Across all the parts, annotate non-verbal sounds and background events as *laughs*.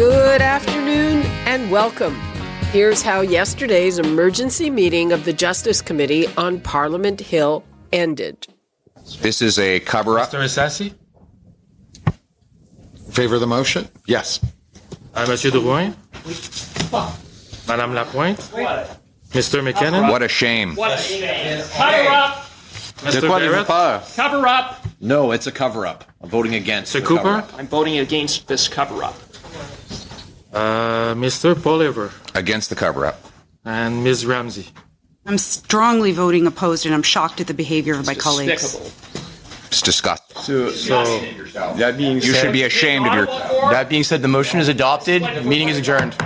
Good afternoon and welcome. Here's how yesterday's emergency meeting of the Justice Committee on Parliament Hill ended. This is a cover up. Mr. Ehsassi? Favor the motion? Yes. Uh, Monsieur Drouin? Madame Lapointe? Mr. McKinnon? What a shame. What a shame. Cover up! Mr. Barrett? Cover up! No, it's a cover up. I'm voting against. Mr. the Cooper? cover-up. I'm voting against this cover up. Uh, Mr. Poilievre? Against the cover up. And Ms. Ramsey? I'm strongly voting opposed, and I'm shocked at the behavior of my colleagues. Despicable. It's disgusting. So, So, that being You said, should be ashamed of your. that being said, the motion is adopted. Meeting is adjourned.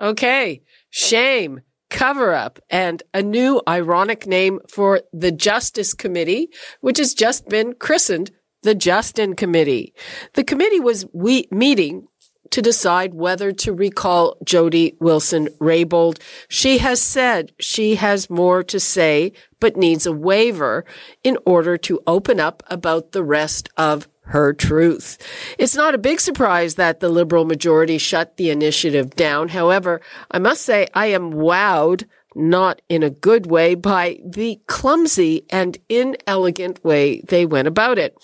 Okay, shame, cover up, and a new ironic name for the Justice Committee, which has just been christened the Justin Committee. The committee was we- meeting to decide whether to recall Jody Wilson Raybould. She has said she has more to say, but needs a waiver in order to open up about the rest of her truth. It's not a big surprise that the Liberal majority shut the initiative down. However, I must say I am wowed, not in a good way, by the clumsy and inelegant way they went about it.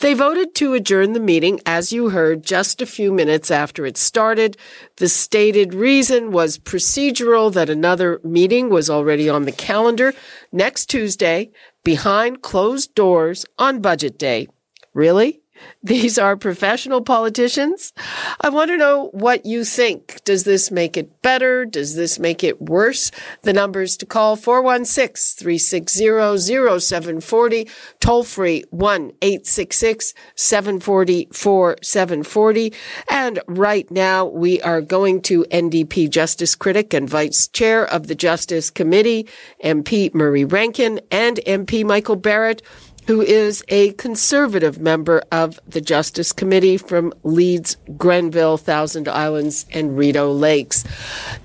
They voted to adjourn the meeting, as you heard, just a few minutes after it started. The stated reason was procedural that another meeting was already on the calendar next Tuesday behind closed doors on budget day. Really? *laughs* These are professional politicians? I want to know what you think. Does this make it better? Does this make it worse? The numbers to call 416-360-0740, toll free 1-866-740-4740. And right now we are going to NDP Justice Critic and Vice Chair of the Justice Committee, MP Murray Rankin and MP Michael Barrett who is a conservative member of the Justice Committee from Leeds, Grenville, Thousand Islands, and Rideau Lakes.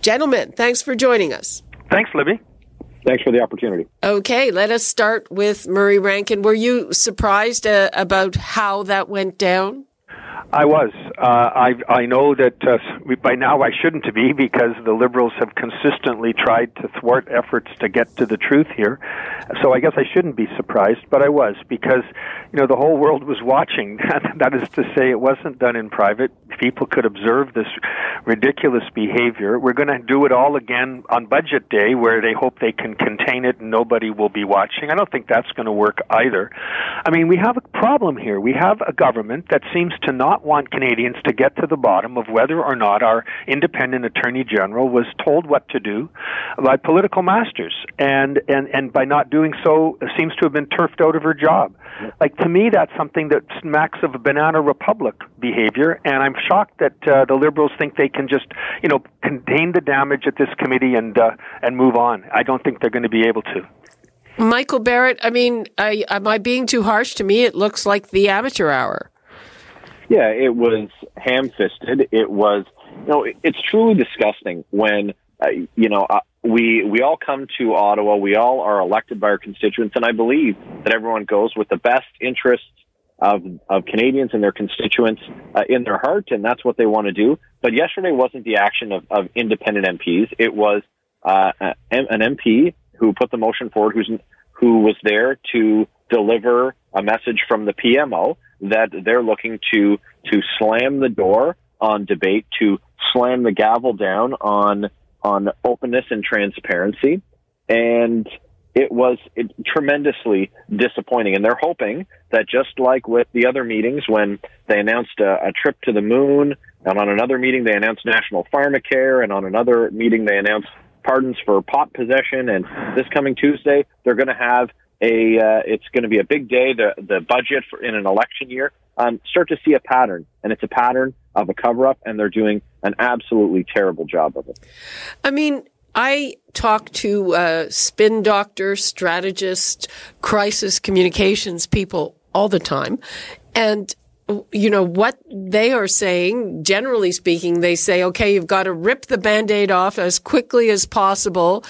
Gentlemen, thanks for joining us. Thanks, Libby. Thanks for the opportunity. Okay, let us start with Murray Rankin. Were you surprised uh, about how that went down? I was. Uh, I I know that uh, we, by now I shouldn't be because the liberals have consistently tried to thwart efforts to get to the truth here. So I guess I shouldn't be surprised, but I was because you know the whole world was watching. *laughs* that is to say, it wasn't done in private. People could observe this ridiculous behavior. We're going to do it all again on budget day, where they hope they can contain it and nobody will be watching. I don't think that's going to work either. I mean, we have a problem here. We have a government that seems to not want Canadians to get to the bottom of whether or not our independent attorney general was told what to do by political masters, and and and by not doing so, seems to have been turfed out of her job. Like to me, that's something that smacks of a banana republic behavior, and I'm shocked that uh, the Liberals think they can just, you know, contain the damage at this committee and uh, and move on. I don't think they're going to be able to. Michael Barrett, I mean, I, am I being too harsh? To me, it looks like the amateur hour. Yeah, it was ham fisted. It was, you know, it's truly disgusting when, uh, you know, uh, we we all come to Ottawa. We all are elected by our constituents, and I believe that everyone goes with the best interests of of Canadians and their constituents uh, in their heart, and that's what they want to do. But yesterday wasn't the action of, of independent MPs. It was uh, an MP who put the motion forward, who's who was there to deliver a message from the PMO that they're looking to to slam the door on debate, to slam the gavel down on on openness and transparency, and it was it, tremendously disappointing. And they're hoping that just like with the other meetings, when they announced a, a trip to the moon, and on another meeting they announced national pharmacare, and on another meeting they announced pardons for pot possession, and this coming Tuesday they're going to have a uh, it's going to be a big day the the budget for in an election year um, start to see a pattern and it's a pattern of a cover up, and they're doing an absolutely terrible job of it. I mean, I talk to uh, spin doctor, strategist, crisis communications people all the time. And you know, what they are saying, generally speaking, they say, okay, you've got to rip the band-aid off as quickly as possible.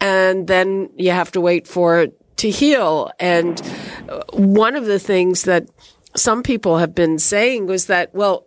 And then you have to wait for it to heal. And one of the things that some people have been saying was that, well,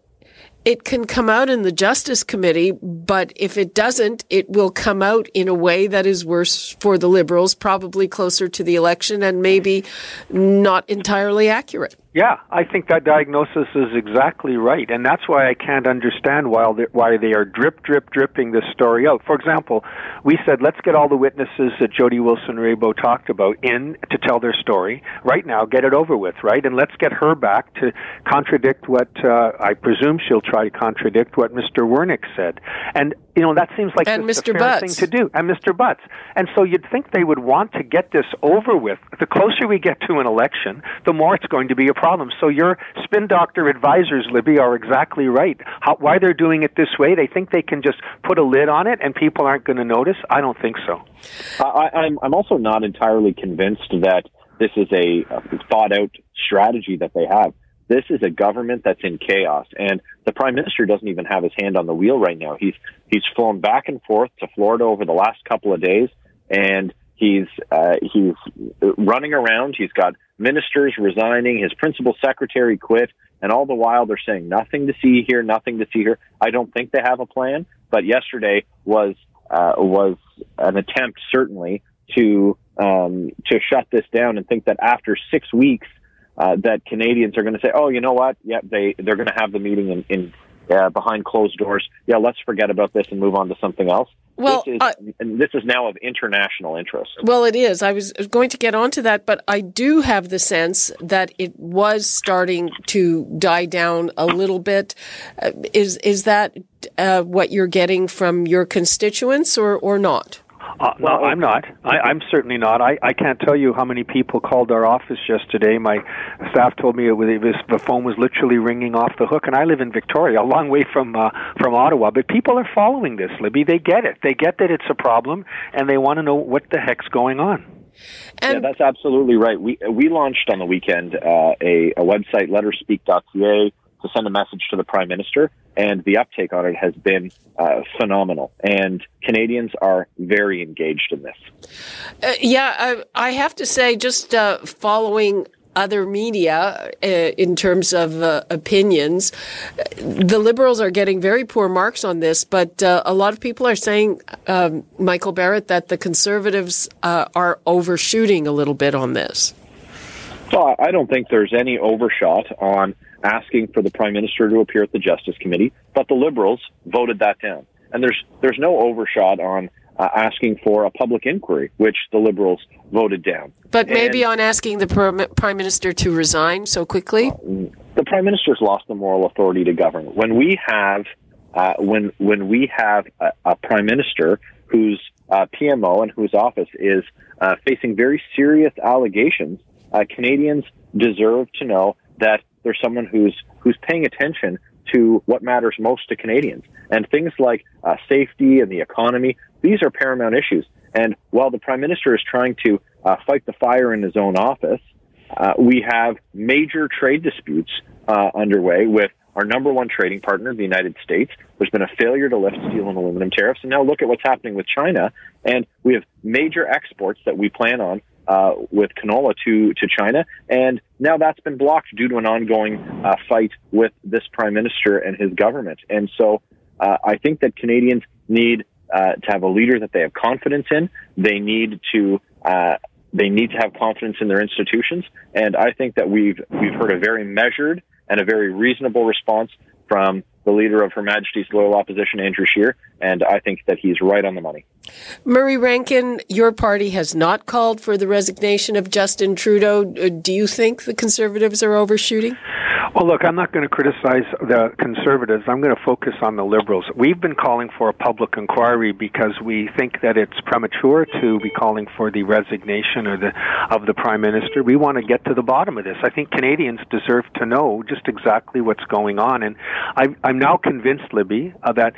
it can come out in the Justice Committee, but if it doesn't, it will come out in a way that is worse for the Liberals, probably closer to the election and maybe not entirely accurate. Yeah, I think that diagnosis is exactly right, and that's why I can't understand why they, why they are drip, drip, dripping this story out. For example, we said let's get all the witnesses that Jody Wilson-Raybould talked about in to tell their story right now, get it over with, right, and let's get her back to contradict what uh, I presume she'll try to contradict what Mr. Wernick said, and you know that seems like and Mr. a fair Butts. thing to do, and Mr. Butts, and so you'd think they would want to get this over with. The closer we get to an election, the more it's going to be a problem. So your spin doctor advisors, Libby, are exactly right. How, why they're doing it this way? They think they can just put a lid on it and people aren't going to notice. I don't think so. I, I'm I'm also not entirely convinced that this is a, a thought out strategy that they have. This is a government that's in chaos, and the prime minister doesn't even have his hand on the wheel right now. He's he's flown back and forth to Florida over the last couple of days, and he's uh, he's running around. He's got ministers resigning. His principal secretary quit, and all the while they're saying nothing to see here, nothing to see here. I don't think they have a plan. But yesterday was uh, was an attempt, certainly, to um, to shut this down and think that after six weeks. Uh, that Canadians are going to say, "Oh, you know what? Yeah, they they're going to have the meeting in, in uh, behind closed doors. Yeah, let's forget about this and move on to something else." Well, this is, uh, and this is now of international interest. Well, it is. I was going to get onto that, but I do have the sense that it was starting to die down a little bit. Uh, is is that uh, what you're getting from your constituents, or or not? Uh, no, I'm not. I, I'm certainly not. I, I can't tell you how many people called our office yesterday. My staff told me it was, it was the phone was literally ringing off the hook, and I live in Victoria, a long way from uh, from Ottawa. But people are following this, Libby. They get it. They get that it's a problem, and they want to know what the heck's going on. yeah, that's absolutely right. We we launched on the weekend uh, a, a website, letherspeak.ca, to send a message to the prime minister, and the uptake on it has been uh, phenomenal. And Canadians are very engaged in this. Uh, yeah, I, I have to say, just uh, following other media uh, in terms of uh, opinions, the Liberals are getting very poor marks on this, but uh, a lot of people are saying, um, Michael Barrett, that the Conservatives uh, are overshooting a little bit on this. Well, I don't think there's any overshot on asking for the prime minister to appear at the Justice Committee, but the Liberals voted that down, and there's there's no overshot on uh, asking for a public inquiry, which the Liberals voted down. But maybe on asking the prim- prime minister to resign so quickly. the prime minister's lost the moral authority to govern. When we have uh, when when we have a, a prime minister whose uh, PMO and whose office is uh, facing very serious allegations, uh, Canadians deserve to know that there's someone who's who's paying attention to what matters most to Canadians. And things like uh, safety and the economy, these are paramount issues. And while the prime minister is trying to uh, fight the fire in his own office, uh, we have major trade disputes uh, underway with our number one trading partner, the United States. There's been a failure to lift steel and aluminum tariffs, and now look at what's happening with China. And we have major exports that we plan on uh, with canola to to China, and now that's been blocked due to an ongoing uh, fight with this prime minister and his government. And so, uh, I think that Canadians need uh, to have a leader that they have confidence in. They need to uh, they need to have confidence in their institutions, and I think that we've we've heard a very measured and a very reasonable response from the leader of Her Majesty's Loyal Opposition, Andrew Scheer, and I think that he's right on the money. Murray Rankin, your party has not called for the resignation of Justin Trudeau. Uh, Do you think the Conservatives are overshooting? Well, look, I'm not going to criticize the conservatives. I'm going to focus on the liberals. We've been calling for a public inquiry because we think that it's premature to be calling for the resignation or the of the prime minister. We want to get to the bottom of this. I think Canadians deserve to know just exactly what's going on, and I, I'm now convinced, Libby, uh, that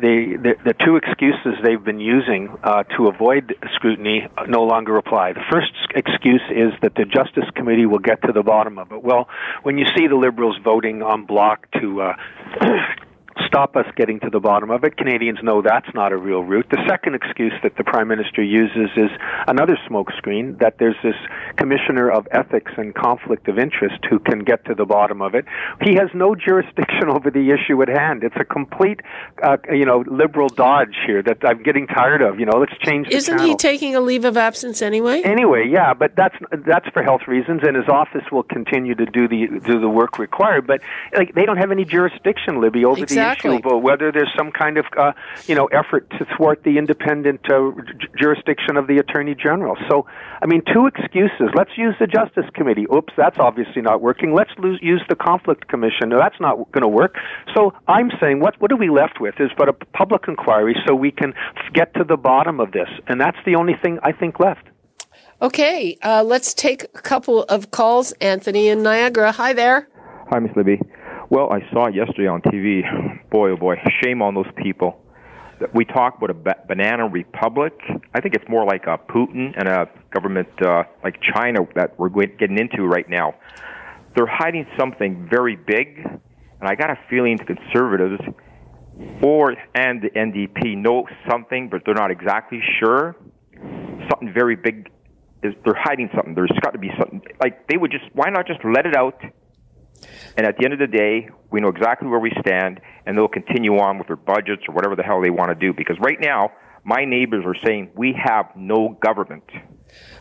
the, the, the two excuses they've been using uh, to avoid scrutiny no longer apply. The first excuse is that the Justice Committee will get to the bottom of it. Well, when you see the Liberals voting on block to uh, *clears throat* stop us getting to the bottom of it. Canadians know that's not a real route. The second excuse that the Prime Minister uses is another smokescreen that there's this Commissioner of Ethics and Conflict of Interest who can get to the bottom of it. He has no jurisdiction *laughs* over the issue at hand. It's a complete, uh, you know, liberal dodge here that I'm getting tired of. You know, let's change. Isn't he taking a leave of absence anyway? Anyway, yeah, but that's that's for health reasons, and his office will continue to do the do the work required. But like, they don't have any jurisdiction, Libby, over exactly. the issue of whether there's some kind of uh, you know effort to thwart the independent uh, j- jurisdiction of the attorney general. So, I mean, two excuses. Let's use the Justice Committee. Oops, that's obviously not working. Let's lose, use the Conflict Commission. No, that's not going to work. So, I'm saying, what what are we left with? Is but a public inquiry so we can get to the bottom of this, and that's the only thing I think left. Okay, uh, let's take a couple of calls. Anthony in Niagara. Hi there. Hi, Miss Libby. Well, I saw yesterday on TV. Boy, oh boy, shame on those people. We talk about a ba- banana republic. I think it's more like a Putin and a government uh, like China that we're getting into right now. They're hiding something very big, and I got a feeling the conservatives or and the NDP know something, but they're not exactly sure. Something very big is they're hiding something. There's got to be something like they would just why not just let it out and at the end of the day, we know exactly where we stand, and they'll continue on with their budgets or whatever the hell they want to do. Because right now, my neighbors are saying we have no government.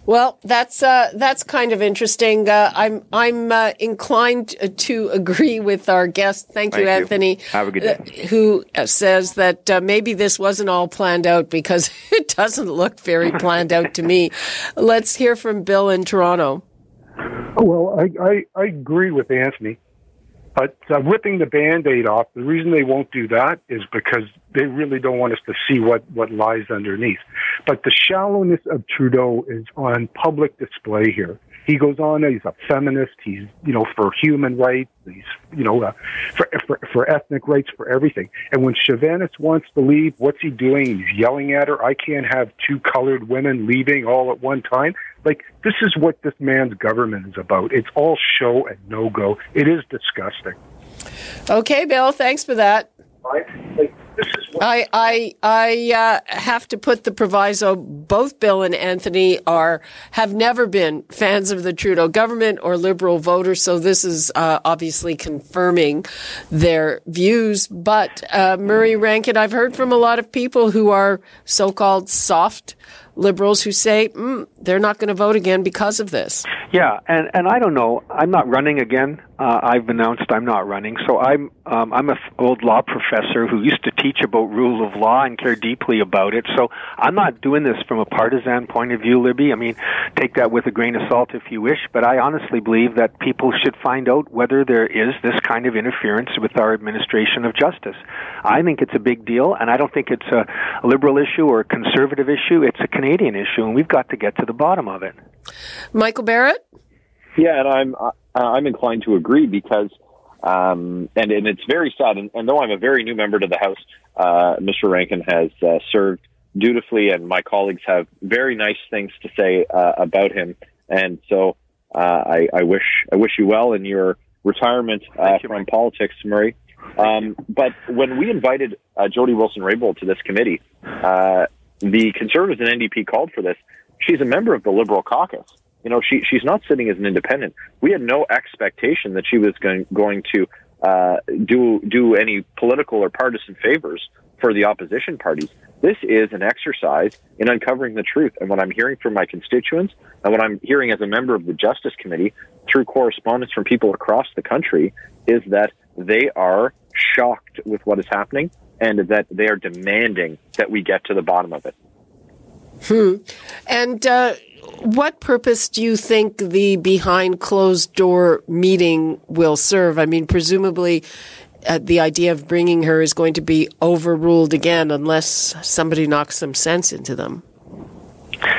Well, that's uh, that's kind of interesting. Uh, I'm I'm uh, inclined to *laughs* agree with our guest. Thank, Thank you, Anthony. You. Have a good day. Uh, who says that uh, maybe this wasn't all planned out because *laughs* it doesn't look very planned out to me. *laughs* Let's hear from Bill in Toronto. Well, I, I, I agree with Anthony. But uh, ripping the band-aid off, the reason they won't do that is because they really don't want us to see what, what lies underneath. But the shallowness of Trudeau is on public display here. He goes on, he's a feminist, he's, you know, for human rights, he's, you know, uh, for, for, for ethnic rights, for everything. And when Chavannes wants to leave, what's he doing? He's yelling at her, I can't have two colored women leaving all at one time. Like, this is what this man's government is about. It's all show and no go. It is disgusting. Okay, Bill, thanks for that. Right? Like, I I I uh, have to put the proviso. Both Bill and Anthony are have never been fans of the Trudeau government or Liberal voters, so this is uh, obviously confirming their views. But uh, Murray Rankin, I've heard from a lot of people who are so-called soft liberals who say mm, they're not going to vote again because of this. Yeah, and and I don't know. I'm not running again. Uh, I've announced I'm not running. So I'm um, I'm a f- old law professor who used to teach about rule of law and care deeply about it. So I'm not doing this from a partisan point of view, Libby. I mean, take that with a grain of salt if you wish. But I honestly believe that people should find out whether there is this kind of interference with our administration of justice. I think it's a big deal, and I don't think it's a, a liberal issue or a conservative issue. It's a Canadian issue, and we've got to get to the bottom of it. Michael Barrett. Yeah, and I'm uh, I'm inclined to agree because, um, and and it's very sad. And, and though I'm a very new member to the House, uh, Mr. Rankin has uh, served dutifully, and my colleagues have very nice things to say uh, about him. And so uh, I, I wish I wish you well in your retirement uh, you, from Mike. politics, Murray. Um, but when we invited uh, Jody Wilson-Raybould to this committee, uh, the Conservatives and NDP called for this. She's a member of the Liberal caucus. You know, she she's not sitting as an independent. We had no expectation that she was going going to uh, do do any political or partisan favors for the opposition parties. This is an exercise in uncovering the truth. And what I'm hearing from my constituents, and what I'm hearing as a member of the Justice Committee through correspondence from people across the country, is that they are shocked with what is happening and that they are demanding that we get to the bottom of it. Hmm. And uh, what purpose do you think the behind closed door meeting will serve? I mean, presumably uh, the idea of bringing her is going to be overruled again unless somebody knocks some sense into them.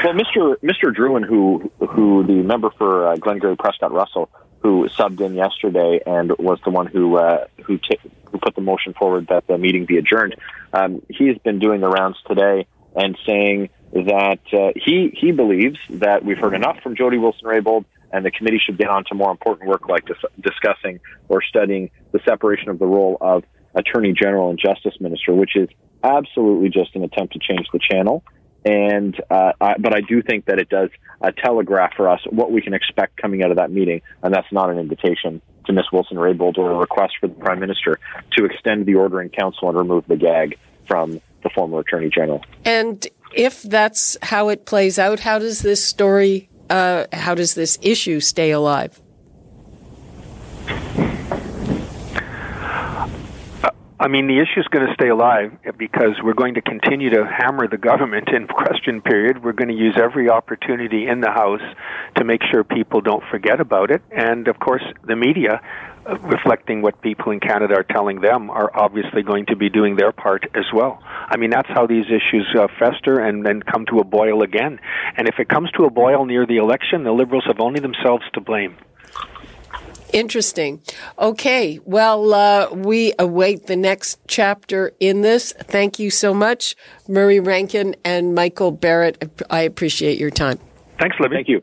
Well, Mr. Mr. Drouin, who who the member for uh, Glengarry Prescott Russell, who subbed in yesterday and was the one who uh, who, t- who put the motion forward that the meeting be adjourned. Um, he's been doing the rounds today and saying that uh, he he believes that we've heard enough from Jody Wilson-Raybould and the committee should get on to more important work like dis- discussing or studying the separation of the role of Attorney General and Justice Minister, which is absolutely just an attempt to change the channel. And uh, I, but I do think that it does uh, telegraph for us what we can expect coming out of that meeting, and that's not an invitation to Miss Wilson-Raybould or a request for the Prime Minister to extend the order in council and remove the gag from the former Attorney General. And if that's how it plays out, how does this story, uh, how does this issue stay alive? I mean, the issue is going to stay alive because we're going to continue to hammer the government in question period. We're going to use every opportunity in the House to make sure people don't forget about it. And of course, the media, uh, reflecting what people in Canada are telling them, are obviously going to be doing their part as well. I mean, that's how these issues uh, fester and then come to a boil again. And if it comes to a boil near the election, the Liberals have only themselves to blame. Interesting. Okay. Well, uh, we await the next chapter in this. Thank you so much, Murray Rankin and Michael Barrett. I appreciate your time. Thanks, Libby. Thank you.